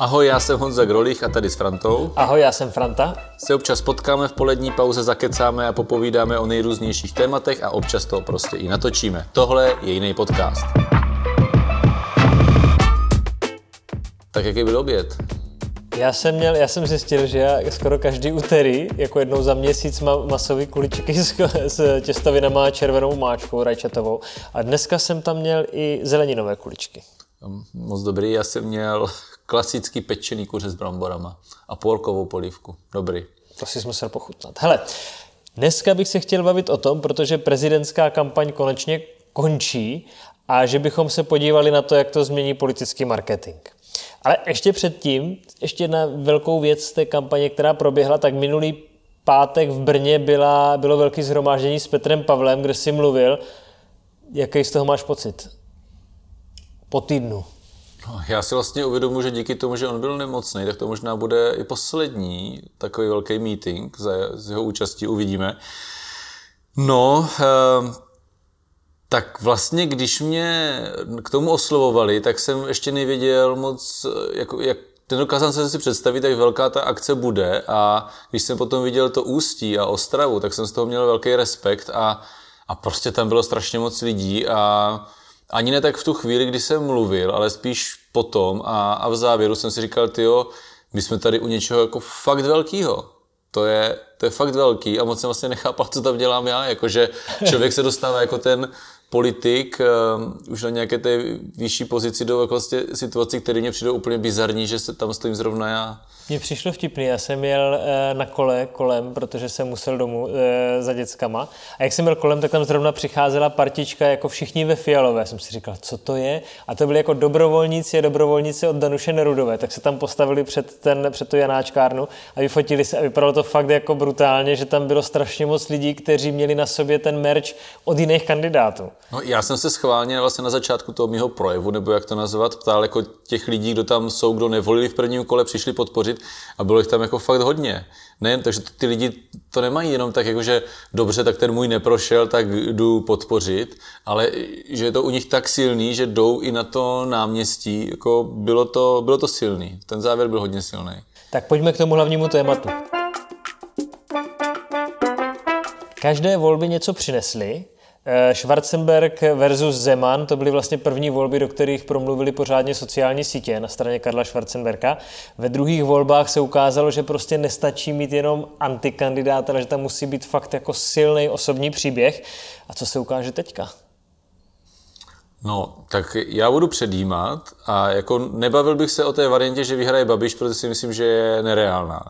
Ahoj, já jsem Honza Grolich a tady s Frantou. Ahoj, já jsem Franta. Se občas potkáme v polední pauze, zakecáme a popovídáme o nejrůznějších tématech a občas to prostě i natočíme. Tohle je jiný podcast. Tak jaký byl oběd? Já jsem, měl, já jsem zjistil, že já skoro každý úterý, jako jednou za měsíc, mám masový kuličky s, s těstovinama a červenou máčkou rajčatovou. A dneska jsem tam měl i zeleninové kuličky. Moc dobrý, já jsem měl klasický pečený kuře s bramborama a polkovou polívku. Dobrý. To si musel pochutnat. Hele, dneska bych se chtěl bavit o tom, protože prezidentská kampaň konečně končí a že bychom se podívali na to, jak to změní politický marketing. Ale ještě předtím, ještě jedna velkou věc z té kampaně, která proběhla, tak minulý pátek v Brně byla, bylo velké zhromáždění s Petrem Pavlem, kde si mluvil. Jaký z toho máš pocit? Po týdnu. No, já si vlastně uvědomuji, že díky tomu, že on byl nemocný, tak to možná bude i poslední takový velký meeting za, z jeho účastí, uvidíme. No, eh, tak vlastně, když mě k tomu oslovovali, tak jsem ještě nevěděl moc, jako, jak nedokázal jsem si představit, jak velká ta akce bude a když jsem potom viděl to Ústí a Ostravu, tak jsem z toho měl velký respekt a, a prostě tam bylo strašně moc lidí a ani ne tak v tu chvíli, kdy jsem mluvil, ale spíš potom a, a v závěru jsem si říkal, tyjo, my jsme tady u něčeho jako fakt velkýho. To je, to je fakt velký a moc jsem vlastně nechápal, co tam dělám já, jakože člověk se dostává jako ten politik uh, už na nějaké té vyšší pozici do vlastně situací, které mě přijdou úplně bizarní, že se tam stojím zrovna já. Mně přišlo vtipný, já jsem jel eh, na kole kolem, protože jsem musel domů e, za dětskama. A jak jsem byl kolem, tak tam zrovna přicházela partička jako všichni ve Fialové. Jsem si říkal, co to je? A to byli jako dobrovolníci a dobrovolníci od Danuše Nerudové. Tak se tam postavili před, ten, před tu Janáčkárnu a vyfotili se a vypadalo to fakt jako brutálně, že tam bylo strašně moc lidí, kteří měli na sobě ten merch od jiných kandidátů. No, já jsem se schválně vlastně na začátku toho mého projevu, nebo jak to nazvat, ptal jako těch lidí, kdo tam jsou, kdo nevolili v prvním kole, přišli podpořit a bylo jich tam jako fakt hodně. Ne, takže ty lidi to nemají jenom tak, jako že dobře, tak ten můj neprošel, tak jdu podpořit, ale že je to u nich tak silný, že jdou i na to náměstí, jako bylo to, bylo to silný. Ten závěr byl hodně silný. Tak pojďme k tomu hlavnímu tématu. Každé volby něco přinesly, Schwarzenberg versus Zeman, to byly vlastně první volby, do kterých promluvili pořádně sociální sítě na straně Karla Schwarzenberga. Ve druhých volbách se ukázalo, že prostě nestačí mít jenom antikandidáta, ale že tam musí být fakt jako silný osobní příběh. A co se ukáže teďka? No, tak já budu předjímat a jako nebavil bych se o té variantě, že vyhraje Babiš, protože si myslím, že je nereálná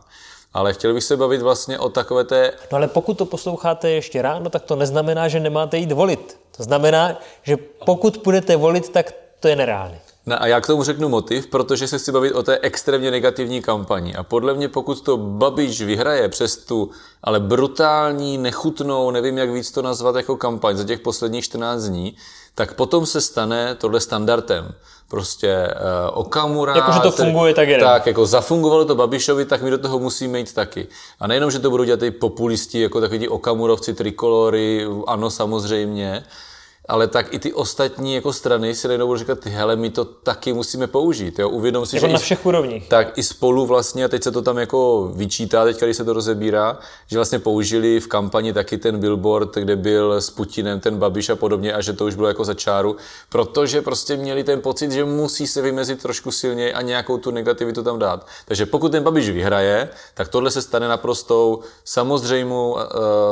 ale chtěl bych se bavit vlastně o takové té... No ale pokud to posloucháte ještě ráno, tak to neznamená, že nemáte jít volit. To znamená, že pokud budete volit, tak to je nereálné. No a já k tomu řeknu motiv, protože se chci bavit o té extrémně negativní kampani. A podle mě, pokud to Babiš vyhraje přes tu ale brutální, nechutnou, nevím, jak víc to nazvat jako kampaň za těch posledních 14 dní, tak potom se stane tohle standardem. Prostě uh, Okamura... Jako, že to funguje, tak jeden. Tak, jako zafungovalo to Babišovi, tak my do toho musíme jít taky. A nejenom, že to budou dělat ty populisti, jako takový Okamurovci, trikolory, ano samozřejmě, ale tak i ty ostatní jako strany si najednou budou říkat, hele, my to taky musíme použít. Jo? Uvědom si, jako že na všech úrovních. Tak i spolu vlastně, a teď se to tam jako vyčítá, teď když se to rozebírá, že vlastně použili v kampani taky ten billboard, kde byl s Putinem ten Babiš a podobně a že to už bylo jako za čáru, protože prostě měli ten pocit, že musí se vymezit trošku silněji a nějakou tu negativitu tam dát. Takže pokud ten Babiš vyhraje, tak tohle se stane naprostou samozřejmou uh,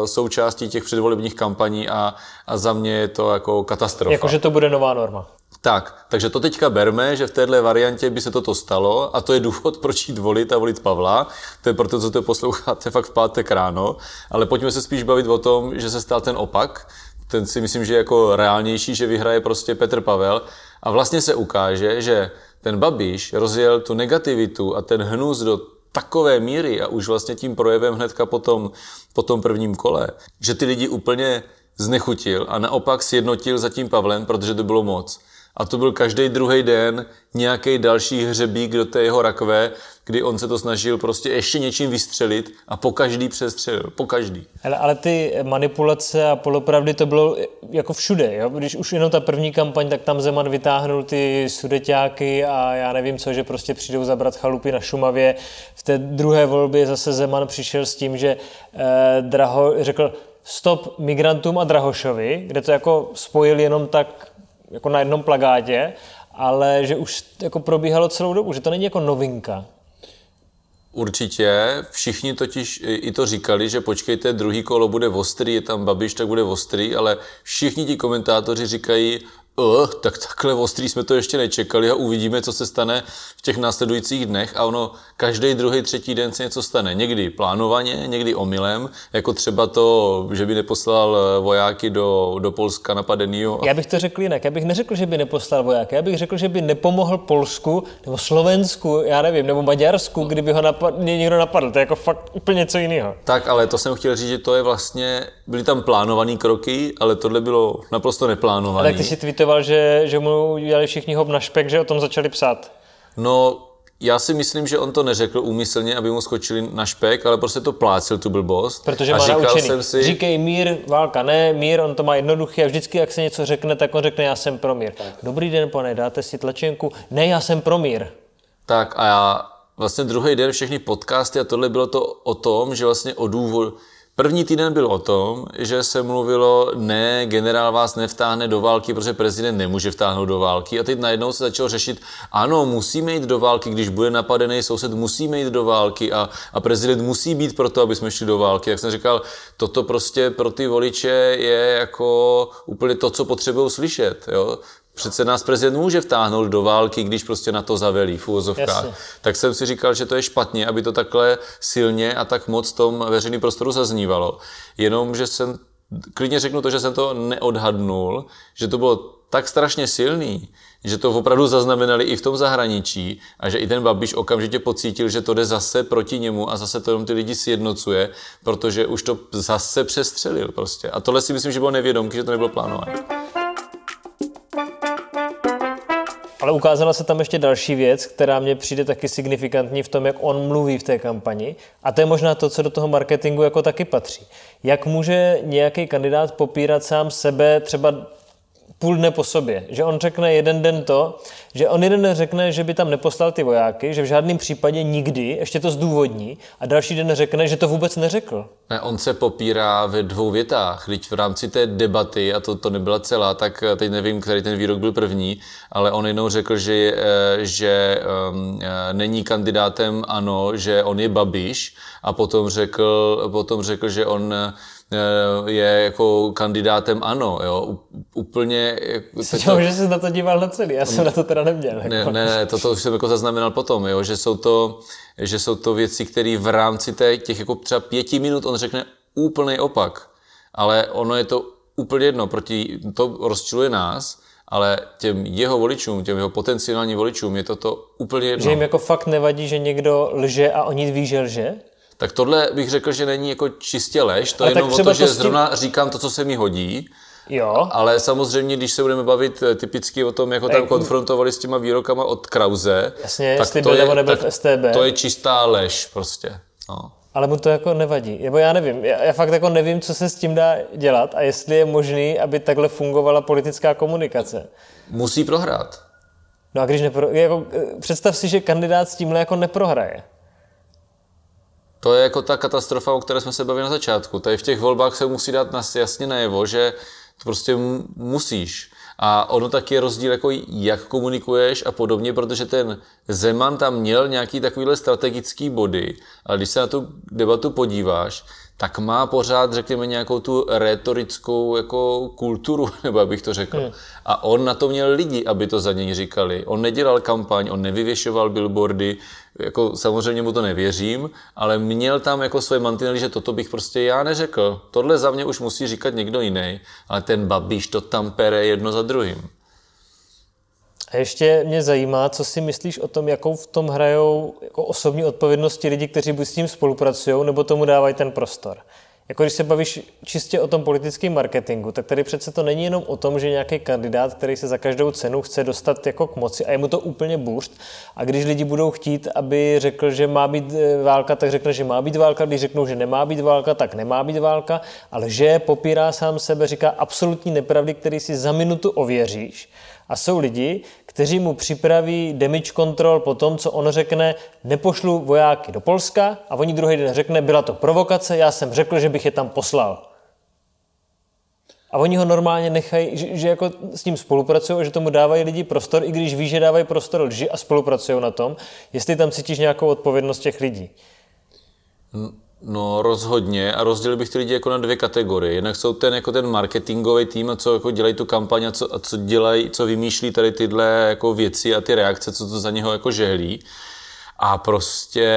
součástí těch předvolebních kampaní a, a za mě je to jako jako katastrofa. Jakože to bude nová norma. Tak, takže to teďka berme, že v téhle variantě by se toto stalo a to je důvod, proč jít volit a volit Pavla. To je proto, co to posloucháte fakt v pátek ráno. Ale pojďme se spíš bavit o tom, že se stal ten opak. Ten si myslím, že je jako reálnější, že vyhraje prostě Petr Pavel. A vlastně se ukáže, že ten Babiš rozjel tu negativitu a ten hnus do takové míry a už vlastně tím projevem hnedka po tom, po tom prvním kole, že ty lidi úplně znechutil a naopak sjednotil za tím Pavlem, protože to bylo moc. A to byl každý druhý den nějaký další hřebík do té jeho rakve, kdy on se to snažil prostě ještě něčím vystřelit a po každý přestřelil. Po každý. Ale, ale ty manipulace a polopravdy to bylo jako všude. Jo? Když už jenom ta první kampaň, tak tam Zeman vytáhnul ty sudeťáky a já nevím co, že prostě přijdou zabrat chalupy na Šumavě. V té druhé volbě zase Zeman přišel s tím, že eh, Draho řekl stop migrantům a Drahošovi, kde to jako spojil jenom tak jako na jednom plagátě, ale že už jako probíhalo celou dobu, že to není jako novinka. Určitě, všichni totiž i to říkali, že počkejte, druhý kolo bude ostrý, je tam Babiš, tak bude ostrý, ale všichni ti komentátoři říkají, uh, tak takhle ostrý jsme to ještě nečekali a uvidíme, co se stane v těch následujících dnech a ono každý druhý, třetí den se něco stane. Někdy plánovaně, někdy omylem, jako třeba to, že by neposlal eh, vojáky do, do Polska napadenýho. Já bych to řekl jinak. Já bych neřekl, že by neposlal vojáky. Já bych řekl, že by nepomohl Polsku nebo Slovensku, já nevím, nebo Maďarsku, kdyby ho napad, někdo napadl. To je jako fakt úplně něco jiného. Tak, ale to jsem chtěl říct, že to je vlastně, byly tam plánované kroky, ale tohle bylo naprosto neplánované. Tak ty si tweetoval, že, že mu dělali všichni hop na špek, že o tom začali psát. No, já si myslím, že on to neřekl úmyslně, aby mu skočili na špek, ale prostě to plácil tu blbost. Protože a má naučený. Jsem si... Říkej mír, válka ne, mír, on to má jednoduchý a vždycky, jak se něco řekne, tak on řekne, já jsem pro mír. Tak. Dobrý den, pane, dáte si tlačenku? Ne, já jsem pro mír. Tak a já vlastně druhý den všechny podcasty a tohle bylo to o tom, že vlastně o důvod, První týden byl o tom, že se mluvilo, ne, generál vás nevtáhne do války, protože prezident nemůže vtáhnout do války. A teď najednou se začalo řešit, ano, musíme jít do války, když bude napadený soused, musíme jít do války a, a prezident musí být pro to, aby jsme šli do války. Jak jsem říkal, toto prostě pro ty voliče je jako úplně to, co potřebují slyšet. Jo? Přece nás prezident může vtáhnout do války, když prostě na to zavelí v úvozovkách. Tak jsem si říkal, že to je špatně, aby to takhle silně a tak moc v tom veřejném prostoru zaznívalo. Jenom, že jsem, klidně řeknu to, že jsem to neodhadnul, že to bylo tak strašně silný, že to opravdu zaznamenali i v tom zahraničí a že i ten Babiš okamžitě pocítil, že to jde zase proti němu a zase to jenom ty lidi sjednocuje, protože už to zase přestřelil prostě. A tohle si myslím, že bylo nevědomky, že to nebylo plánované. Ale ukázala se tam ještě další věc, která mě přijde taky signifikantní v tom, jak on mluví v té kampani. A to je možná to, co do toho marketingu jako taky patří. Jak může nějaký kandidát popírat sám sebe třeba půl dne po sobě. Že on řekne jeden den to, že on jeden den řekne, že by tam neposlal ty vojáky, že v žádném případě nikdy, ještě to zdůvodní, a další den řekne, že to vůbec neřekl. Ne, on se popírá ve dvou větách. Když v rámci té debaty, a to, to nebyla celá, tak teď nevím, který ten výrok byl první, ale on jednou řekl, že, eh, že um, není kandidátem ano, že on je Babiš a potom řekl, potom řekl že on Eh, je jako kandidátem ano, jo, úplně... Jako, že jsi na to díval na celý, já jsem na to teda neměl. Jako. Ne, ne, ne, to, to už jsem jako zaznamenal potom, jo, že jsou to, že jsou to věci, které v rámci těch, těch jako třeba pěti minut on řekne úplný opak, ale ono je to úplně jedno, proti, to rozčiluje nás, ale těm jeho voličům, těm jeho potenciálním voličům je toto úplně jedno. Že jim jako fakt nevadí, že někdo lže a oni ví, že lže? Tak tohle bych řekl, že není jako čistě lež, to je jenom o to, že tím... zrovna říkám to, co se mi hodí. Jo. Ale samozřejmě, když se budeme bavit eh, typicky o tom, jak ho tam konfrontovali s těma výrokama od Krause, Jasně, tak to, je, nebyl tak v STB. to je čistá lež prostě. No. Ale mu to jako nevadí. Nebo já nevím, já, já fakt jako nevím, co se s tím dá dělat a jestli je možný, aby takhle fungovala politická komunikace. Musí prohrát. No a když nepro... Jako, eh, představ si, že kandidát s tímhle jako neprohraje. To je jako ta katastrofa, o které jsme se bavili na začátku. Tady v těch volbách se musí dát jasně najevo, že to prostě musíš. A ono taky je rozdíl, jako jak komunikuješ a podobně, protože ten Zeman tam měl nějaký takovýhle strategický body, ale když se na tu debatu podíváš, tak má pořád, řekněme, nějakou tu retorickou jako kulturu, nebo abych to řekl. Hmm. A on na to měl lidi, aby to za něj říkali. On nedělal kampaň, on nevyvěšoval billboardy, jako samozřejmě mu to nevěřím, ale měl tam jako své mantinely, že toto bych prostě já neřekl. Tohle za mě už musí říkat někdo jiný, ale ten Babiš to tam pere jedno za druhým. A ještě mě zajímá, co si myslíš o tom, jakou v tom hrajou jako osobní odpovědnosti lidi, kteří buď s tím spolupracují, nebo tomu dávají ten prostor. Jako když se bavíš čistě o tom politickém marketingu, tak tady přece to není jenom o tom, že nějaký kandidát, který se za každou cenu chce dostat jako k moci a je mu to úplně burst. A když lidi budou chtít, aby řekl, že má být eh, válka, tak řekne, že má být válka. Když řeknou, že nemá být válka, tak nemá být válka. Ale že popírá sám sebe, říká absolutní nepravdy, který si za minutu ověříš. A jsou lidi, kteří mu připraví damage control po tom, co on řekne, nepošlu vojáky do Polska a oni druhý den řekne, byla to provokace, já jsem řekl, že bych je tam poslal. A oni ho normálně nechají, že, že jako s ním spolupracují, že tomu dávají lidi prostor, i když ví, že dávají prostor lži a spolupracují na tom, jestli tam cítíš nějakou odpovědnost těch lidí. No rozhodně a rozdělil bych ty lidi jako na dvě kategorie. Jednak jsou ten jako ten marketingový tým, co jako dělají tu kampaň a co, a co dělají, co vymýšlí tady tyhle jako věci a ty reakce, co to za něho jako žehlí. A prostě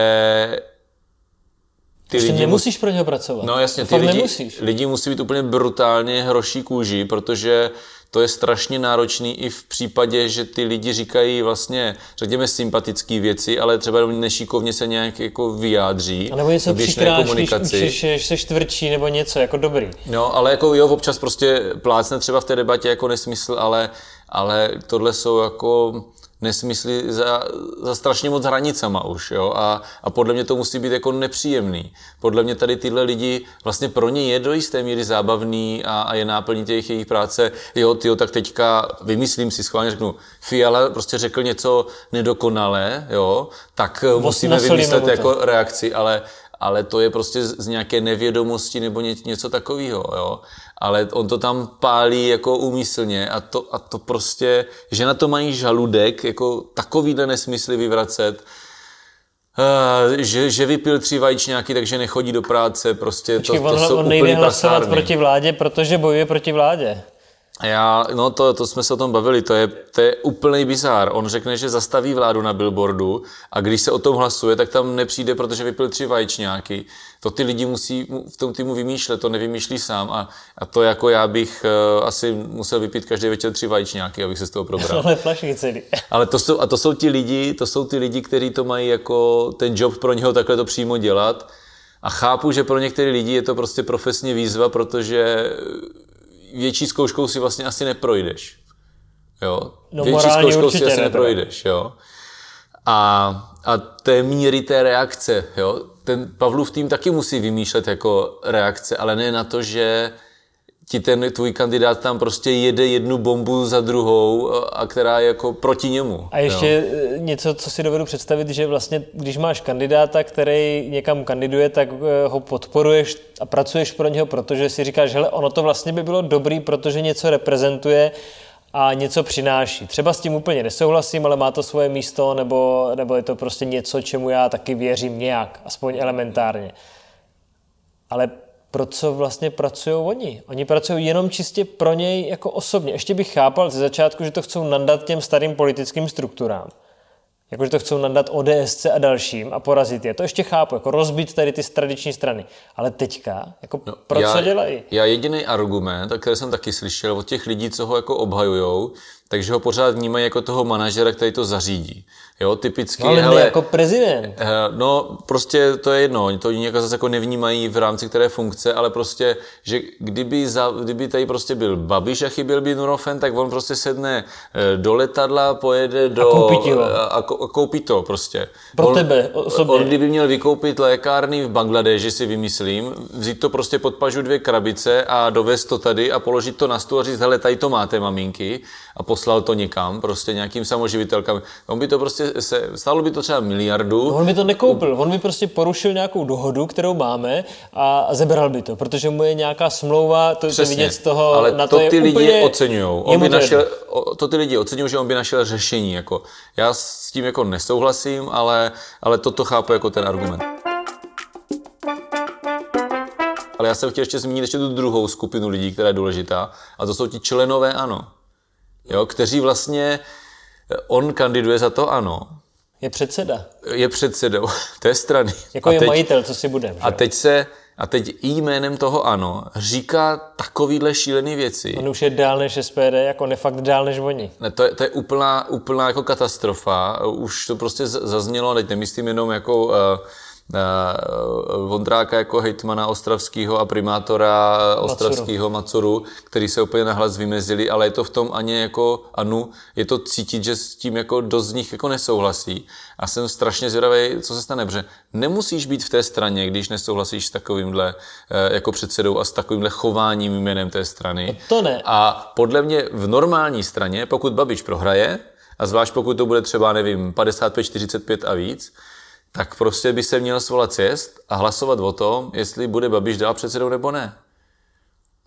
ty prostě lidi nemusíš pro něho pracovat. No jasně, ty lidi, lidi musí být úplně brutálně hroší kůži, protože to je strašně náročný i v případě, že ty lidi říkají vlastně, řekněme, sympatické věci, ale třeba jenom nešikovně se nějak jako vyjádří. A nebo něco přikrášlíš, upřešeš, se čtvrčí nebo něco, jako dobrý. No, ale jako jo, občas prostě plácne třeba v té debatě jako nesmysl, ale, ale tohle jsou jako nesmysly za, za strašně moc hranicama už, jo, a, a podle mě to musí být jako nepříjemný. Podle mě tady tyhle lidi, vlastně pro ně je do jisté míry zábavný a, a je náplní těch jejich práce, jo, tyjo, tak teďka vymyslím si, schválně řeknu, Fiala prostě řekl něco nedokonalé, jo, tak Vos musíme vymyslet jako reakci, ale, ale to je prostě z nějaké nevědomosti nebo ně, něco takového, jo ale on to tam pálí jako úmyslně a to, a to prostě, že na to mají žaludek, jako takovýhle nesmysly vyvracet, Uh, že, že vypil tři vajíčňáky, takže nechodí do práce, prostě Počkej, to, to on, jsou on nejde hlasovat proti vládě, protože bojuje proti vládě. Já, no to, to jsme se o tom bavili, to je, to je úplný bizár. On řekne, že zastaví vládu na billboardu a když se o tom hlasuje, tak tam nepřijde, protože vypil tři vaječňáky. To ty lidi musí v tom týmu vymýšlet, to nevymýšlí sám a, a to jako já bych uh, asi musel vypít každý večer tři vaječňáky, abych se z toho probral. Ale celý. Ale to jsou, a to jsou ti lidi, to jsou ty lidi, kteří to mají jako ten job pro něho takhle to přímo dělat. A chápu, že pro některé lidi je to prostě profesně výzva, protože větší zkouškou si vlastně asi neprojdeš. Jo? No, větší zkouškou si asi neprojdeš. Jo? A, a té míry té reakce, jo? ten Pavlův tým taky musí vymýšlet jako reakce, ale ne na to, že ti ten tvůj kandidát tam prostě jede jednu bombu za druhou, a která je jako proti němu. A ještě jo. něco, co si dovedu představit, že vlastně, když máš kandidáta, který někam kandiduje, tak eh, ho podporuješ a pracuješ pro něho, protože si říkáš, hele, ono to vlastně by bylo dobrý, protože něco reprezentuje a něco přináší. Třeba s tím úplně nesouhlasím, ale má to svoje místo, nebo, nebo je to prostě něco, čemu já taky věřím nějak, aspoň elementárně. Ale pro co vlastně pracují oni. Oni pracují jenom čistě pro něj jako osobně. Ještě bych chápal ze začátku, že to chcou nandat těm starým politickým strukturám. Jakože to chcou nandat ODSC a dalším a porazit je. To ještě chápu, jako rozbít tady ty tradiční strany. Ale teďka, jako no, pro já, co dělají? Já jediný argument, který jsem taky slyšel od těch lidí, co ho jako obhajujou, takže ho pořád vnímají jako toho manažera, který to zařídí. Jo, typicky, no, ale hele, jako prezident. Eh, no, prostě to je jedno, oni to nějak zase jako nevnímají v rámci které funkce, ale prostě, že kdyby, za, kdyby tady prostě byl Babiš a chyběl by Nurofen, tak on prostě sedne eh, do letadla, pojede do... A koupí, ho. a, a koupí to prostě. Pro on, tebe osobně. On kdyby měl vykoupit lékárny v Bangladeži, si vymyslím, vzít to prostě pod pažu dvě krabice a dovést to tady a položit to na stůl a říct, hele, tady to máte, maminky, a poslal to někam, prostě nějakým samoživitelkám. On by to prostě se, stálo by to třeba miliardu. No on by to nekoupil, on by prostě porušil nějakou dohodu, kterou máme a, zebral by to, protože mu je nějaká smlouva, to, Přesně, to vidět z toho, ale na to, to ty lidi oceňují. On by našel, to ty lidi oceňují, že on by našel řešení. Jako. Já s tím jako nesouhlasím, ale, ale toto chápu jako ten argument. Ale já jsem chtěl ještě zmínit ještě tu druhou skupinu lidí, která je důležitá, a to jsou ti členové ANO jo, kteří vlastně, eh, on kandiduje za to ano. Je předseda. Je předsedou té strany. Jako a je teď, majitel, co si budeme. A teď se, a teď jménem toho ano říká takovýhle šílený věci. On už je dál než SPD, jako nefakt dál než oni. Ne, to, je, to je úplná, úplná jako katastrofa. Už to prostě zaznělo, teď nemyslím jenom jako uh, Vondráka jako hejtmana Ostravského a primátora Ostravského Macuru, který se úplně nahlas vymezili, ale je to v tom ani jako Anu, je to cítit, že s tím jako dost z nich jako nesouhlasí. A jsem strašně zvědavý, co se stane, protože nemusíš být v té straně, když nesouhlasíš s takovýmhle eh, jako předsedou a s takovýmhle chováním jménem té strany. No to ne. A podle mě v normální straně, pokud Babiš prohraje, a zvlášť pokud to bude třeba, nevím, 55, 45 a víc, tak prostě by se měl svolat sjezd a hlasovat o tom, jestli bude Babiš dál předsedou nebo ne.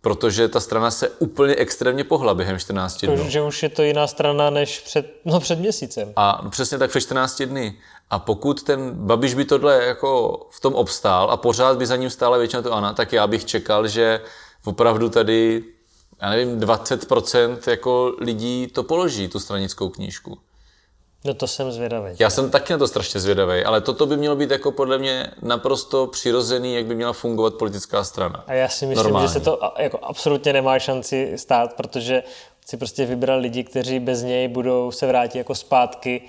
Protože ta strana se úplně extrémně pohla během 14 dnů. Že už je to jiná strana než před, no, před měsícem. A přesně tak před 14 dny. A pokud ten Babiš by tohle jako v tom obstál a pořád by za ním stála většina to Ana, tak já bych čekal, že opravdu tady, já nevím, 20% jako lidí to položí, tu stranickou knížku. No to jsem zvědavý. Já jsem taky na to strašně zvědavý, ale toto by mělo být jako podle mě naprosto přirozený, jak by měla fungovat politická strana. A já si myslím, Normálně. že se to jako absolutně nemá šanci stát, protože si prostě vybral lidi, kteří bez něj budou se vrátit jako zpátky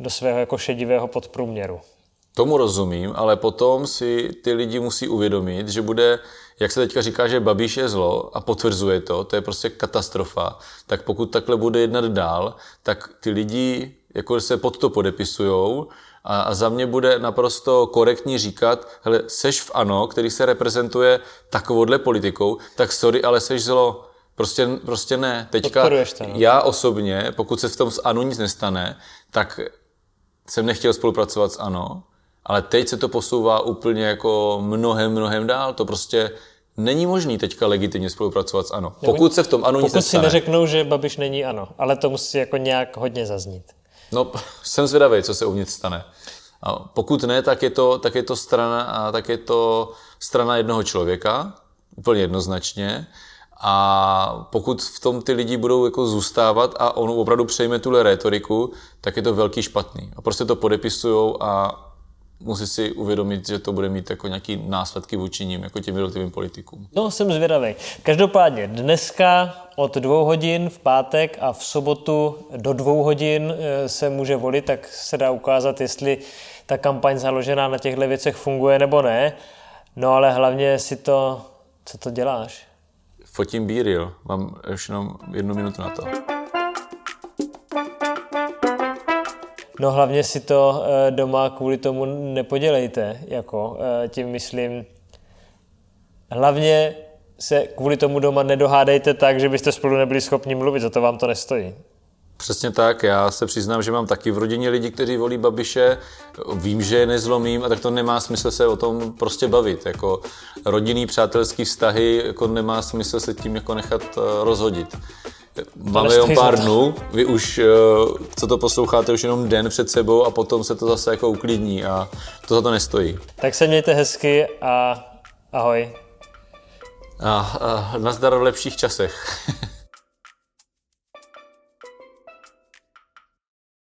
do svého jako šedivého podprůměru. Tomu rozumím, ale potom si ty lidi musí uvědomit, že bude, jak se teďka říká, že Babiš je zlo a potvrzuje to, to je prostě katastrofa, tak pokud takhle bude jednat dál, tak ty lidi jako se pod to podepisujou a, a za mě bude naprosto korektní říkat, hele, seš v ANO, který se reprezentuje takovouhle politikou, tak sorry, ale seš zlo. Prostě, prostě ne. Teďka to, no. já osobně, pokud se v tom s ANO nic nestane, tak jsem nechtěl spolupracovat s ANO, ale teď se to posouvá úplně jako mnohem, mnohem dál. To prostě není možný teďka legitimně spolupracovat s ANO. Pokud se v tom ANO nic nestane. Pokud si neřeknou, že Babiš není ANO, ale to musí jako nějak hodně zaznít. No, jsem zvědavý, co se uvnitř stane. A pokud ne, tak je to, tak je to strana, a tak je to strana jednoho člověka, úplně jednoznačně. A pokud v tom ty lidi budou jako zůstávat a on opravdu přejme tuhle retoriku, tak je to velký špatný. A prostě to podepisujou a musí si uvědomit, že to bude mít jako nějaký následky vůči ním, jako těm jednotlivým politikům. No, jsem zvědavý. Každopádně dneska od dvou hodin v pátek a v sobotu do dvou hodin eh, se může volit, tak se dá ukázat, jestli ta kampaň založená na těchto věcech funguje nebo ne. No ale hlavně si to, co to děláš? Fotím bíril, mám ještě jenom jednu minutu na to. No hlavně si to eh, doma kvůli tomu nepodělejte, jako eh, tím myslím. Hlavně se kvůli tomu doma nedohádejte tak, že byste spolu nebyli schopni mluvit, za to vám to nestojí. Přesně tak, já se přiznám, že mám taky v rodině lidi, kteří volí Babiše, vím, že je nezlomím a tak to nemá smysl se o tom prostě bavit. Jako rodinný, přátelský vztahy, jako nemá smysl se tím jako nechat eh, rozhodit. Máme jenom pár dnů, vy už, eh, co to posloucháte, už jenom den před sebou a potom se to zase jako uklidní a to za to nestojí. Tak se mějte hezky a ahoj. A, a nazdar v lepších časech.